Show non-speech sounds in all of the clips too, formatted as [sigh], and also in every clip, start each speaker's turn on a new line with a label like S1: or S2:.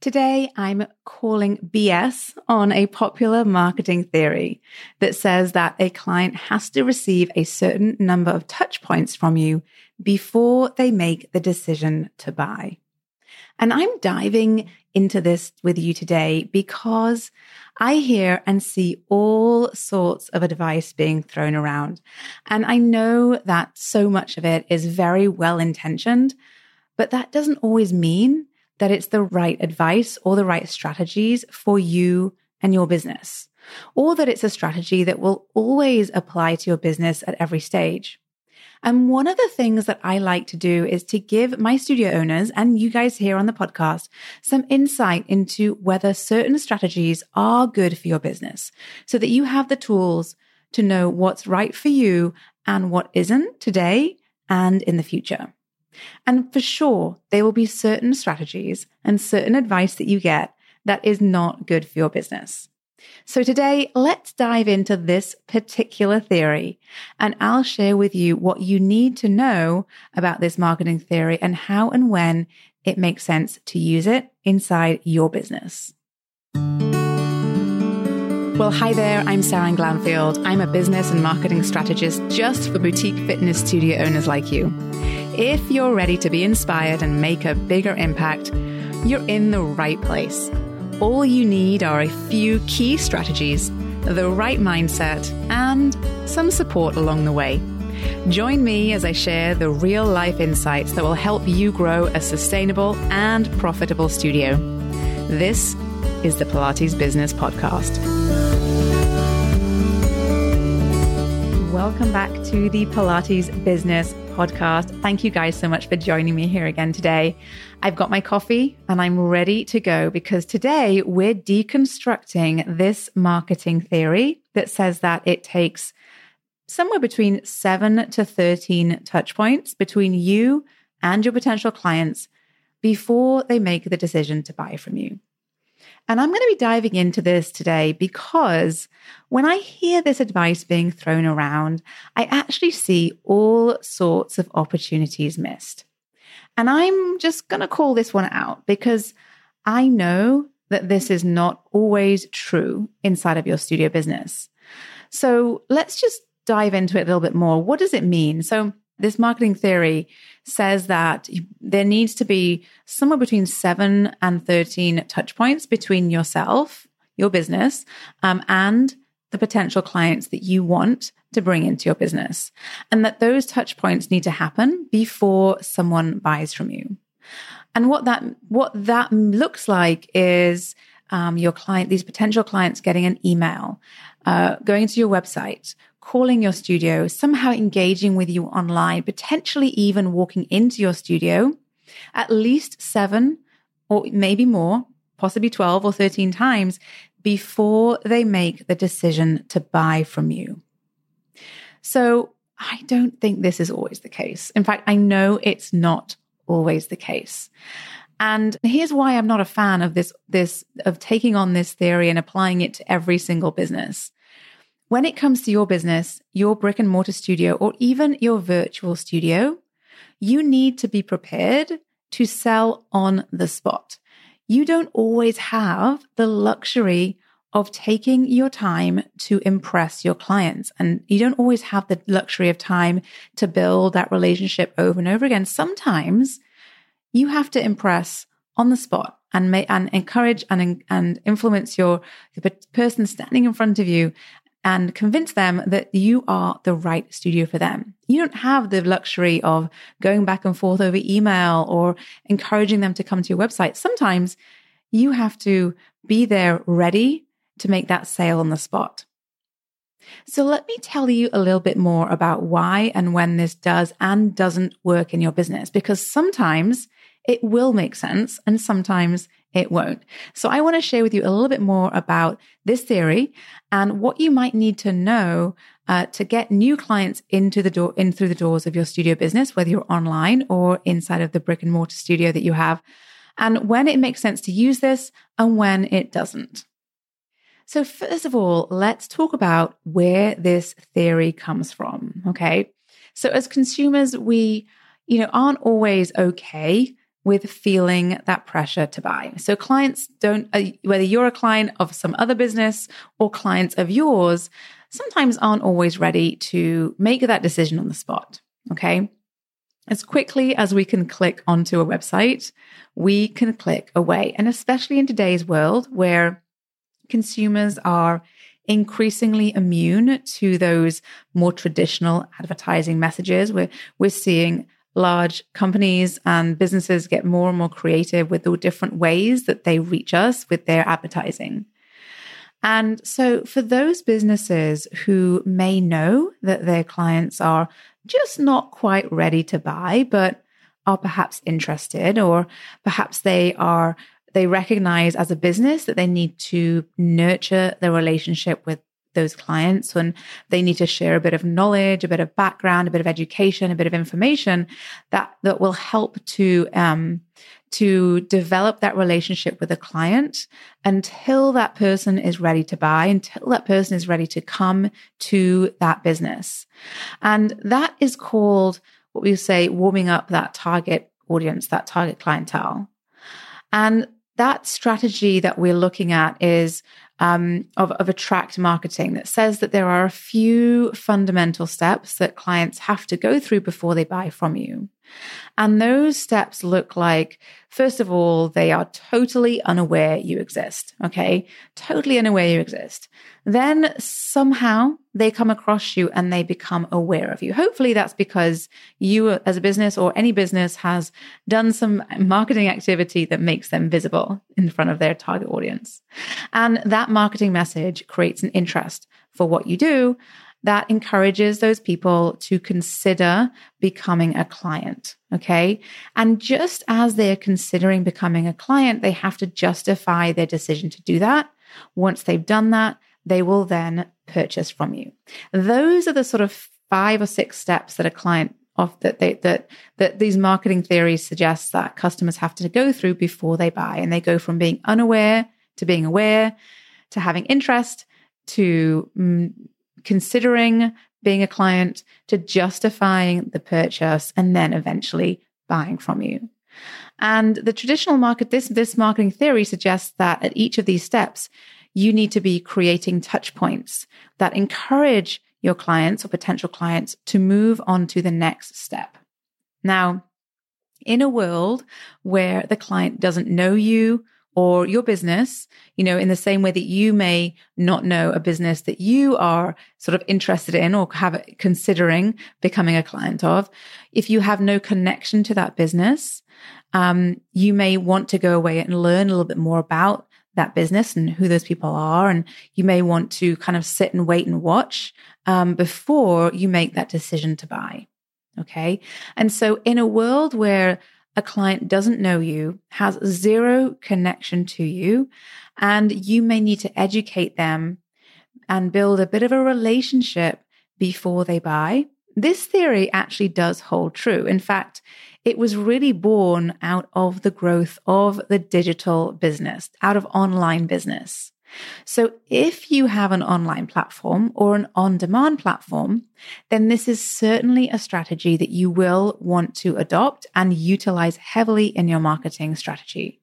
S1: Today, I'm calling BS on a popular marketing theory that says that a client has to receive a certain number of touch points from you before they make the decision to buy. And I'm diving into this with you today because I hear and see all sorts of advice being thrown around. And I know that so much of it is very well intentioned, but that doesn't always mean that it's the right advice or the right strategies for you and your business, or that it's a strategy that will always apply to your business at every stage. And one of the things that I like to do is to give my studio owners and you guys here on the podcast some insight into whether certain strategies are good for your business so that you have the tools to know what's right for you and what isn't today and in the future. And for sure, there will be certain strategies and certain advice that you get that is not good for your business. So today, let's dive into this particular theory and I'll share with you what you need to know about this marketing theory and how and when it makes sense to use it inside your business. Well, hi there. I'm Sarah Glanfield. I'm a business and marketing strategist just for boutique fitness studio owners like you. If you're ready to be inspired and make a bigger impact, you're in the right place. All you need are a few key strategies, the right mindset, and some support along the way. Join me as I share the real life insights that will help you grow a sustainable and profitable studio. This is the Pilates Business Podcast. Welcome back to the Pilates Business Podcast. Thank you guys so much for joining me here again today. I've got my coffee and I'm ready to go because today we're deconstructing this marketing theory that says that it takes somewhere between seven to 13 touch points between you and your potential clients before they make the decision to buy from you. And I'm going to be diving into this today because when I hear this advice being thrown around, I actually see all sorts of opportunities missed. And I'm just going to call this one out because I know that this is not always true inside of your studio business. So let's just dive into it a little bit more. What does it mean? So this marketing theory says that there needs to be somewhere between seven and 13 touch points between yourself, your business, um, and the potential clients that you want to bring into your business. And that those touch points need to happen before someone buys from you. And what that, what that looks like is, um, your client, these potential clients getting an email, uh, going to your website, calling your studio, somehow engaging with you online, potentially even walking into your studio at least seven or maybe more, possibly 12 or 13 times before they make the decision to buy from you. So I don't think this is always the case. In fact, I know it's not always the case. And here's why I'm not a fan of this, this, of taking on this theory and applying it to every single business. When it comes to your business, your brick and mortar studio, or even your virtual studio, you need to be prepared to sell on the spot. You don't always have the luxury of taking your time to impress your clients. And you don't always have the luxury of time to build that relationship over and over again. Sometimes you have to impress on the spot and may, and encourage and, and influence your the person standing in front of you and convince them that you are the right studio for them. You don't have the luxury of going back and forth over email or encouraging them to come to your website. Sometimes you have to be there ready to make that sale on the spot. So let me tell you a little bit more about why and when this does and doesn't work in your business, because sometimes it will make sense and sometimes it won't. So I want to share with you a little bit more about this theory and what you might need to know uh, to get new clients into the door, in through the doors of your studio business, whether you're online or inside of the brick and mortar studio that you have, and when it makes sense to use this and when it doesn't. So first of all, let's talk about where this theory comes from. Okay. So as consumers, we, you know, aren't always okay with feeling that pressure to buy. So clients don't, uh, whether you're a client of some other business or clients of yours, sometimes aren't always ready to make that decision on the spot. Okay. As quickly as we can click onto a website, we can click away. And especially in today's world where consumers are increasingly immune to those more traditional advertising messages. We're, we're seeing large companies and businesses get more and more creative with the different ways that they reach us with their advertising. And so, for those businesses who may know that their clients are just not quite ready to buy, but are perhaps interested, or perhaps they are they recognize as a business that they need to nurture the relationship with those clients and they need to share a bit of knowledge, a bit of background, a bit of education, a bit of information that, that will help to, um, to develop that relationship with a client until that person is ready to buy, until that person is ready to come to that business. And that is called what we say warming up that target audience, that target clientele. And that strategy that we're looking at is um, of, of attract marketing that says that there are a few fundamental steps that clients have to go through before they buy from you. And those steps look like, first of all, they are totally unaware you exist. Okay. Totally unaware you exist. Then somehow they come across you and they become aware of you. Hopefully that's because you as a business or any business has done some marketing activity that makes them visible in front of their target audience. And that marketing message creates an interest for what you do that encourages those people to consider becoming a client. Okay. And just as they're considering becoming a client, they have to justify their decision to do that. Once they've done that, they will then purchase from you. Those are the sort of five or six steps that a client of that they that that these marketing theories suggest that customers have to go through before they buy and they go from being unaware to being aware to having interest to mm, considering being a client to justifying the purchase and then eventually buying from you. And the traditional market, this, this marketing theory suggests that at each of these steps, you need to be creating touch points that encourage your clients or potential clients to move on to the next step. Now, in a world where the client doesn't know you or your business, you know, in the same way that you may not know a business that you are sort of interested in or have considering becoming a client of, if you have no connection to that business, um, you may want to go away and learn a little bit more about that business and who those people are. And you may want to kind of sit and wait and watch um, before you make that decision to buy. Okay. And so in a world where a client doesn't know you, has zero connection to you, and you may need to educate them and build a bit of a relationship before they buy. This theory actually does hold true. In fact, it was really born out of the growth of the digital business, out of online business. So if you have an online platform or an on demand platform, then this is certainly a strategy that you will want to adopt and utilize heavily in your marketing strategy.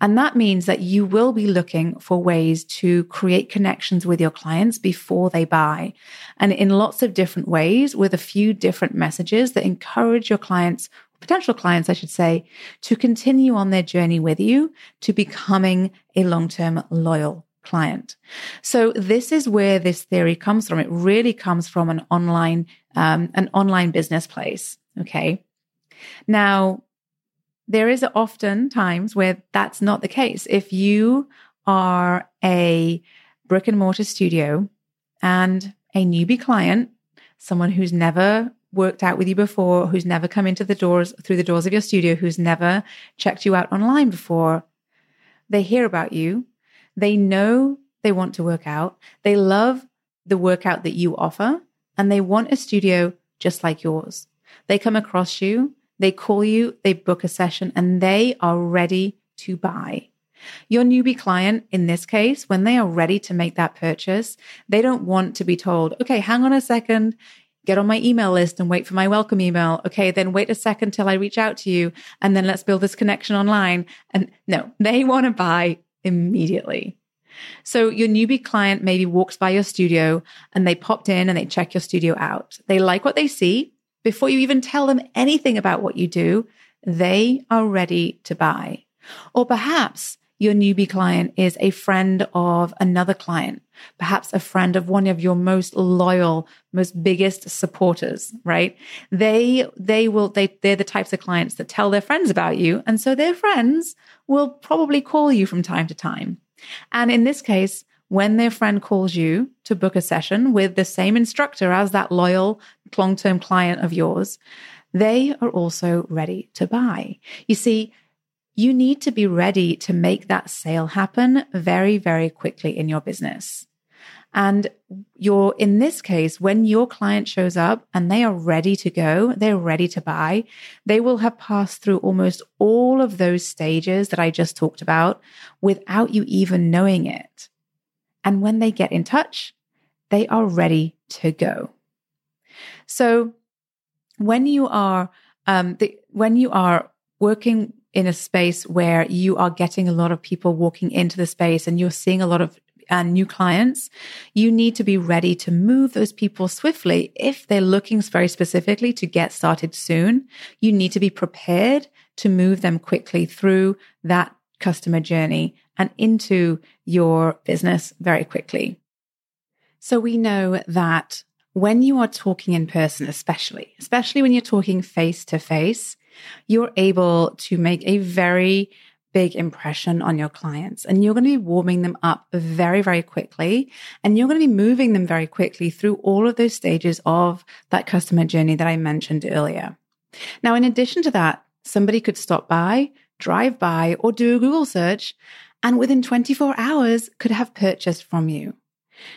S1: And that means that you will be looking for ways to create connections with your clients before they buy and in lots of different ways with a few different messages that encourage your clients potential clients, I should say, to continue on their journey with you to becoming a long term loyal client. So this is where this theory comes from. It really comes from an online, um, an online business place. Okay. Now, there is often times where that's not the case. If you are a brick and mortar studio and a newbie client, someone who's never worked out with you before, who's never come into the doors through the doors of your studio, who's never checked you out online before, they hear about you they know they want to work out. They love the workout that you offer and they want a studio just like yours. They come across you, they call you, they book a session and they are ready to buy. Your newbie client, in this case, when they are ready to make that purchase, they don't want to be told, okay, hang on a second. get on my email list and wait for my welcome email. Okay, then wait a second till I reach out to you and then let's build this connection online. And no, [laughs] they want to buy immediately. So your newbie client maybe walks by your studio and they popped in and they check your studio out. They like what they see. Before you even tell them anything about what you do, they are ready to buy. Or perhaps your newbie client is a friend of another client, perhaps a friend of one of your most loyal, most biggest supporters, right? They, they will, they, they're the types of clients that tell their friends about you. And so their friends will probably call you from time to time. And in this case, when their friend calls you to book a session with the same instructor as that loyal long term client of yours, they are also ready to buy. You see, you need to be ready to make that sale happen very, very quickly in your business. And you're in this case, when your client shows up and they are ready to go, they're ready to buy, they will have passed through almost all of those stages that I just talked about without you even knowing it. And when they get in touch, they are ready to go. So when you are, um, the, when you are working in a space where you are getting a lot of people walking into the space and you're seeing a lot of uh, new clients, you need to be ready to move those people swiftly. If they're looking very specifically to get started soon, you need to be prepared to move them quickly through that customer journey and into your business very quickly. So we know that when you are talking in person, especially, especially when you're talking face to face, you're able to make a very big impression on your clients and you're going to be warming them up very, very quickly. And you're going to be moving them very quickly through all of those stages of that customer journey that I mentioned earlier. Now, in addition to that, somebody could stop by, drive by, or do a Google search, and within 24 hours could have purchased from you.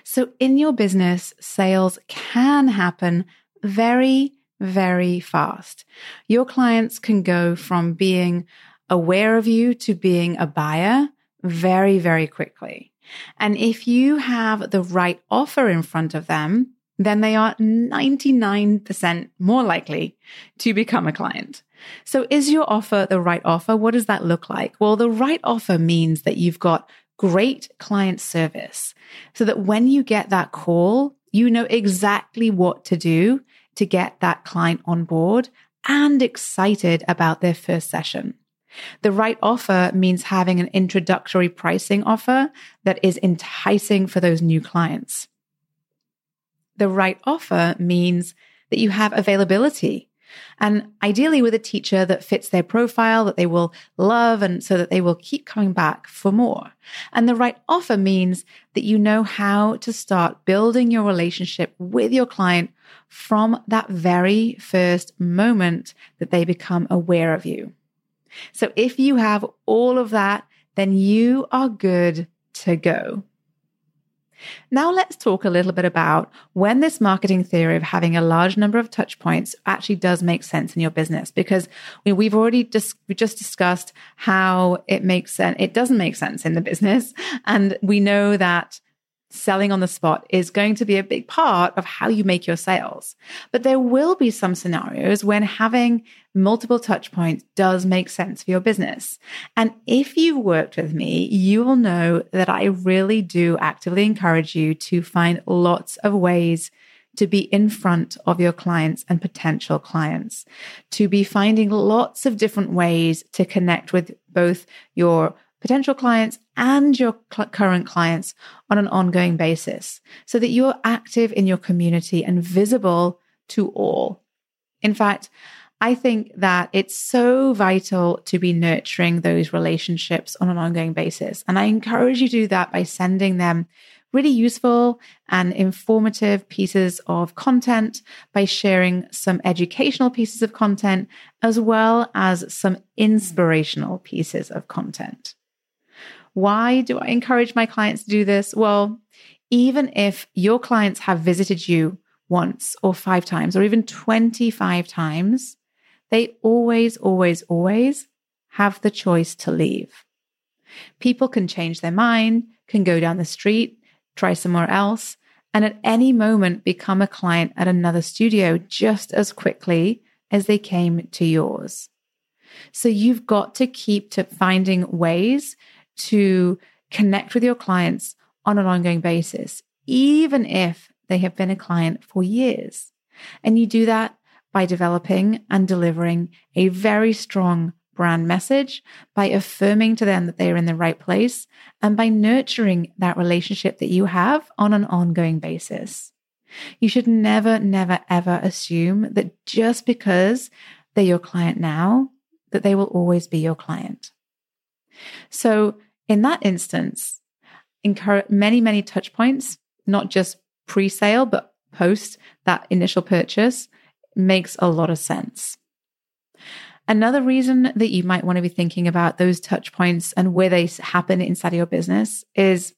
S1: So in your business, sales can happen very, very fast. Your clients can go from being aware of you to being a buyer very, very quickly. And if you have the right offer in front of them, then they are 99% more likely to become a client. So is your offer the right offer? What does that look like? Well, the right offer means that you've got great client service so that when you get that call, you know exactly what to do to get that client on board and excited about their first session. The right offer means having an introductory pricing offer that is enticing for those new clients. The right offer means that you have availability and ideally with a teacher that fits their profile that they will love and so that they will keep coming back for more. And the right offer means that you know how to start building your relationship with your client from that very first moment that they become aware of you. So if you have all of that, then you are good to go. Now let's talk a little bit about when this marketing theory of having a large number of touch points actually does make sense in your business. Because we've already just we just discussed how it makes sense it doesn't make sense in the business. And we know that selling on the spot is going to be a big part of how you make your sales. But there will be some scenarios when having multiple touch points does make sense for your business. And if you've worked with me, you will know that I really do actively encourage you to find lots of ways to be in front of your clients and potential clients, to be finding lots of different ways to connect with both your potential clients and your cl- current clients on an ongoing basis so that you're active in your community and visible to all. In fact, I think that it's so vital to be nurturing those relationships on an ongoing basis. And I encourage you to do that by sending them really useful and informative pieces of content, by sharing some educational pieces of content, as well as some inspirational pieces of content. Why do I encourage my clients to do this? Well, even if your clients have visited you once or five times or even 25 times, they always, always, always have the choice to leave. People can change their mind, can go down the street, try somewhere else. and at any moment become a client at another studio just as quickly as they came to yours. So you've got to keep to finding ways to connect with your clients on an ongoing basis, even if they have been a client for years. And you do that by developing and delivering a very strong brand message, by affirming to them that they are in the right place, and by nurturing that relationship that you have on an ongoing basis. You should never, never, ever assume that just because they're your client now, that they will always be your client. So, in that instance, encourage many, many touch points, not just pre sale, but post that initial purchase, makes a lot of sense. Another reason that you might want to be thinking about those touch points and where they happen inside your business is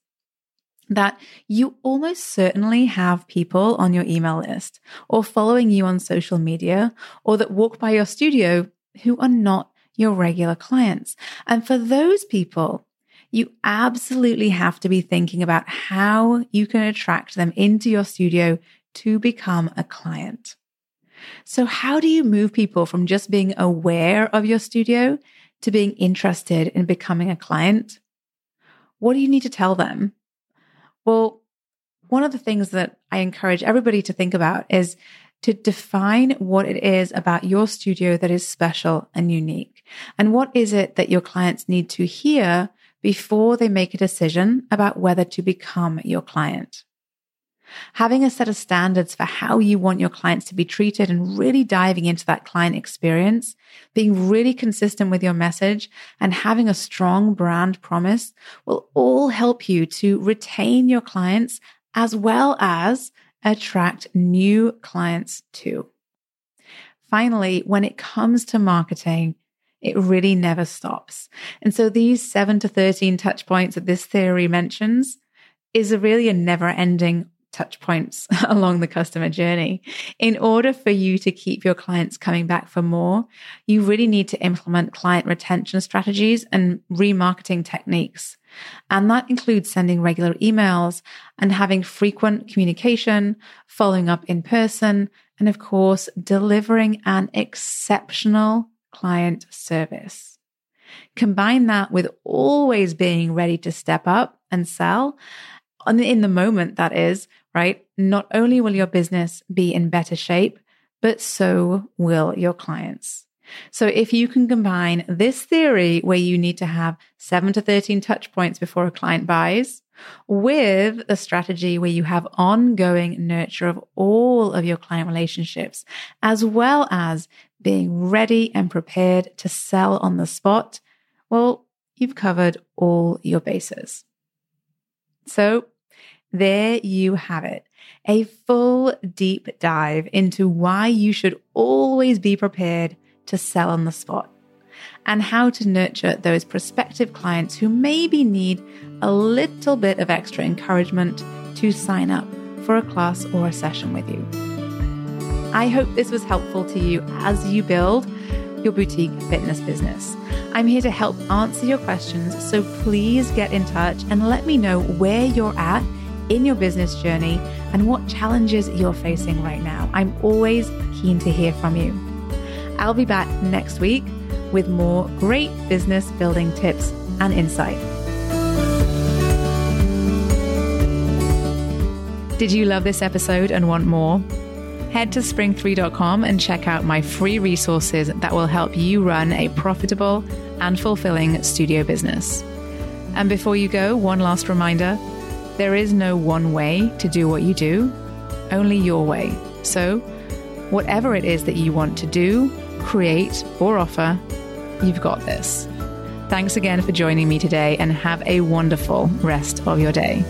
S1: that you almost certainly have people on your email list or following you on social media or that walk by your studio who are not your regular clients. And for those people, you absolutely have to be thinking about how you can attract them into your studio to become a client. So, how do you move people from just being aware of your studio to being interested in becoming a client? What do you need to tell them? Well, one of the things that I encourage everybody to think about is to define what it is about your studio that is special and unique. And what is it that your clients need to hear before they make a decision about whether to become your client? Having a set of standards for how you want your clients to be treated and really diving into that client experience, being really consistent with your message and having a strong brand promise will all help you to retain your clients as well as attract new clients too. Finally, when it comes to marketing, it really never stops. And so these seven to 13 touch points that this theory mentions is a really a never ending touch points [laughs] along the customer journey. In order for you to keep your clients coming back for more, you really need to implement client retention strategies and remarketing techniques. And that includes sending regular emails and having frequent communication, following up in person, and of course, delivering an exceptional client service. Combine that with always being ready to step up and sell And in the moment, that is, right? Not only will your business be in better shape, but so will your clients. So if you can combine this theory where you need to have seven to 13 touch points before a client buys with a strategy where you have ongoing nurture of all of your client relationships, as well as being ready and prepared to sell on the spot, well, you've covered all your bases. So there you have it. A full deep dive into why you should always be prepared to sell on the spot and how to nurture those prospective clients who maybe need a little bit of extra encouragement to sign up for a class or a session with you. I hope this was helpful to you as you build your boutique fitness business. I'm here to help answer your questions, so please get in touch and let me know where you're at in your business journey and what challenges you're facing right now. I'm always keen to hear from you. I'll be back next week with more great business building tips and insight. Did you love this episode and want more? Head to spring3.com and check out my free resources that will help you run a profitable and fulfilling studio business. And before you go, one last reminder there is no one way to do what you do, only your way. So, whatever it is that you want to do, create, or offer, you've got this. Thanks again for joining me today and have a wonderful rest of your day.